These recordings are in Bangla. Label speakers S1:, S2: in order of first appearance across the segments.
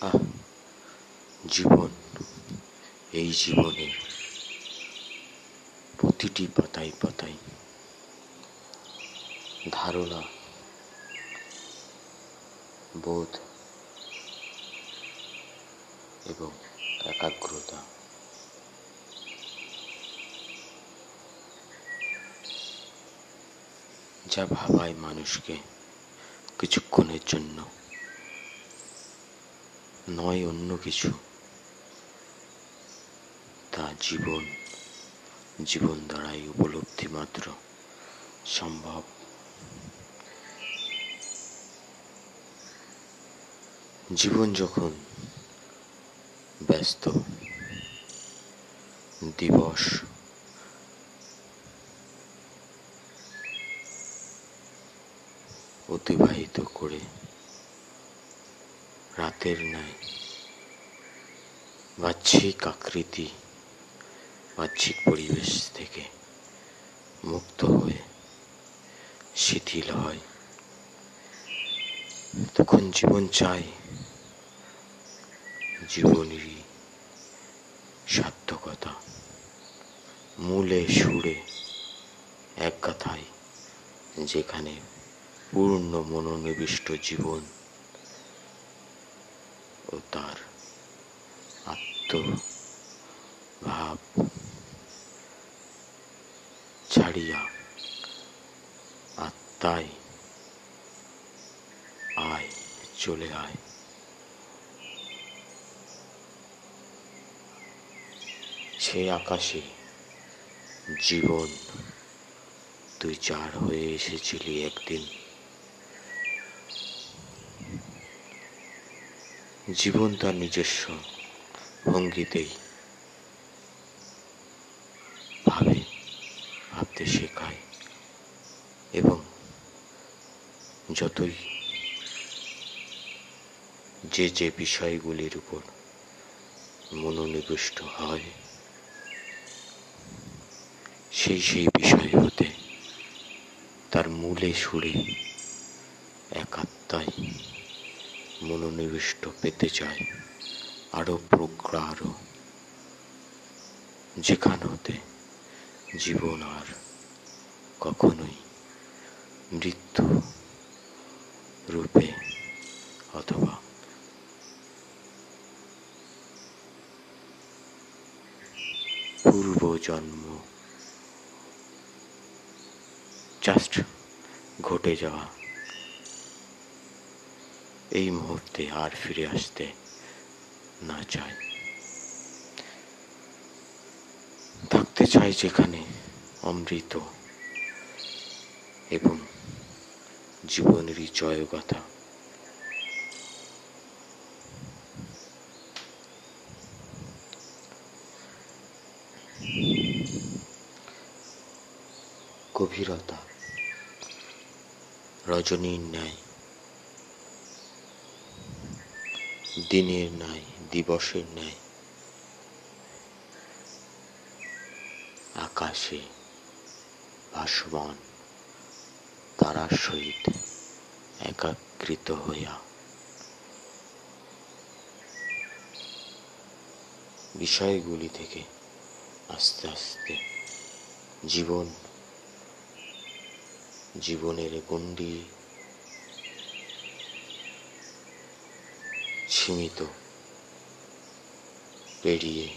S1: আহ, জীবন, এই জীবনের প্রতিটি পাতায় পাতায় ধারণা, বোধ এবং একাগ্রতা। যা ভাবায় মানুষকে কিছুক্ষণের জন্য। নয় অন্য কিছু। তা জীবন জীবন দ্বারাই উপলব্ধি মাত্র সম্ভব। জীবন যখন ব্যস্ত, দিবস, অতিবাহিত করে রাতের ন্যায় বাহ্যিক আকৃতি বাহ্যিক পরিবেশ থেকে মুক্ত হয়ে শিথিল হয় তখন জীবন চাই জীবনেরই সার্থকতা মূলে সুরে এক কথায় যেখানে পূর্ণ মনোনিবিষ্ট জীবন ও তার আত্মভাব ছাড়িয়া আত্মায় আয়, চলে আয়। সে আকাশে জীবন, তুই চার হয়ে এসেছিলি একদিন। জীবন তার নিজস্ব ভঙ্গিতেই ভাবে, ভাবতে শেখায় এবং যতই যে যে বিষয়গুলির উপর মনোনিবিষ্ট হয়, সেই সেই বিষয় হতে তার মূলে সুরে এক আত্মায় মনোনিবিষ্ট পেতে চায়। আরও প্রগাঢ় যেখান হতে জীবন আর কখনোই মৃত্যু রূপে অথবা পূর্ব জন্ম জাস্ট ঘটে যাওয়া এই মুহূর্তে আর ফিরে আসতে না চায় থাকতে চাই যেখানে অমৃত এবং জীবনেরই জয়গাথা। গভীরতা, রজনীর ন্যায় দিনের ন্যায়, দিবসের ন্যায়। আকাশে ভাসমান তারার সহিত একাকৃত হইয়া বিষয়গুলি থেকে আস্তে আস্তে জীবন, জীবনের গণ্ডি সীমিত, পেরিয়ে।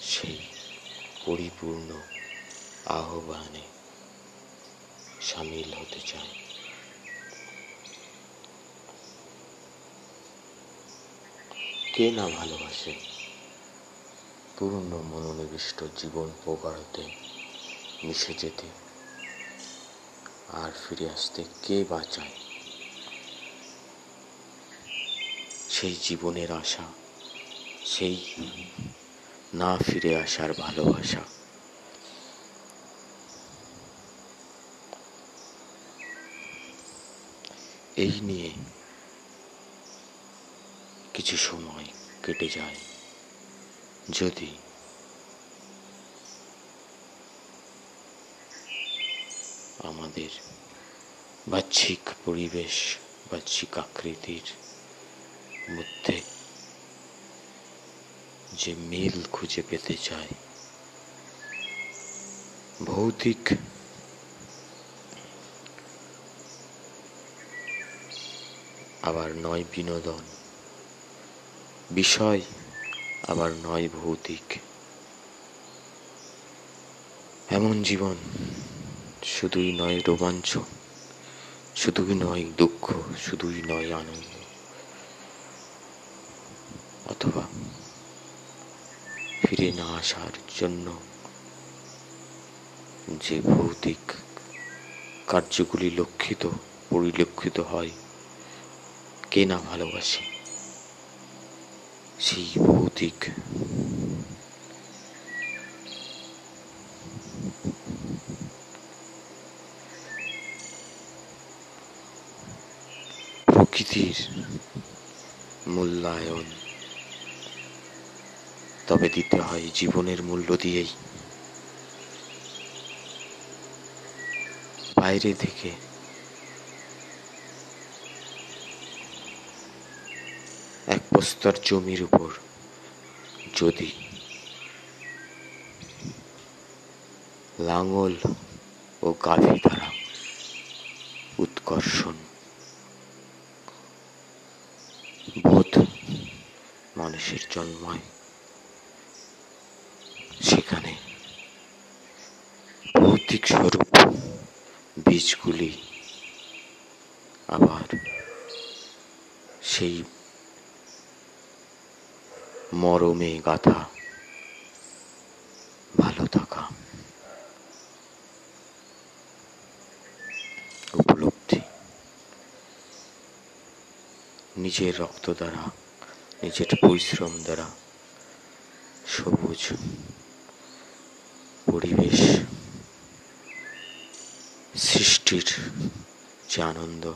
S1: সেই পরিপূর্ণ আহ্বানে সামিল হতে চায় কে না ভালোবাসে পূর্ণ মনোনিবিষ্ট জীবন প্রগাঢ়তে মিশে যেতে? আর ফিরে আসতে কে বাঁচায় সেই জীবনের আশা, সেই না ফিরে আসার ভালোবাসা। এই নিয়ে কিছু সময় কেটে যায়। যদি আমাদের। বাহ্যিক পরিবেশ, বাহ্যিক আকৃতির মধ্যে যে মিল খুঁজে পেতে চায়। ভৌতিক আবার নয় বিনোদন। বিষয় আবার নয় ভৌতিক। এমন জীবন শুধুই নয় রোমাঞ্চ, শুধুই নয় দুঃখ, শুধুই নয় আনন্দ, অথবা ফিরে না আসার জন্য যে ভৌতিক কার্যগুলি লক্ষিত, পরিলক্ষিত হয়, কে না ভালোবাসে? সেই ভৌতিক প্রকৃতির মূল্যায়ন। তবে দিতে হয় জীবনের মূল্য দিয়েই। বাইরে থেকে এক বস্তার জমির উপর যদি লাঙল ও গাভী দ্বারা উৎকর্ষণ বোধ মানুষের জন্মায়। সেখানে ভৌতিক স্বরূপ বীজগুলি আবার সেই মরমে গাথা ভালো থাকা উপলব্ধি। নিজের রক্ত দ্বারা নিজের পরিশ্রম দ্বারা সবুজ পরিবেশ সৃষ্টির যে আনন্দ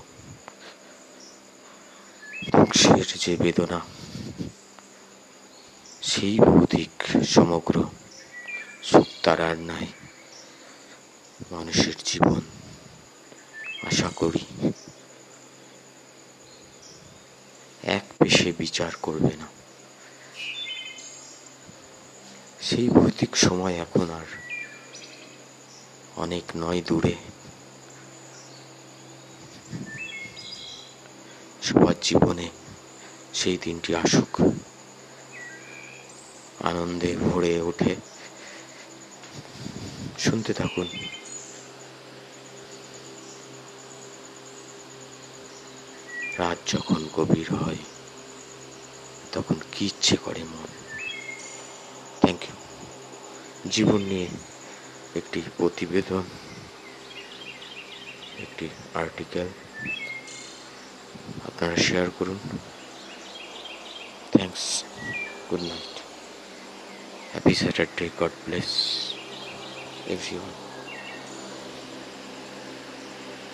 S1: ধ্বংসের যে বেদনা, সেই ভৌতিক সমগ্র সুখ তারার নাই মানুষের জীবন আশা করি পেশে বিচার করবে না। সেই ভৌতিক সময় এখন আর অনেক নয় দূরে। সবার জীবনে সেই দিনটি আসুক। আনন্দে ভরে ওঠে। শুনতে থাকুন। রাত যখন গভীর হয় তখন কি ইচ্ছে করে মন? থ্যাংক ইউ জীবন নিয়ে একটি প্রতিবেদন, একটি আর্টিকেল আপনারা শেয়ার করুন। Thanks good night happy Saturday God bless everyone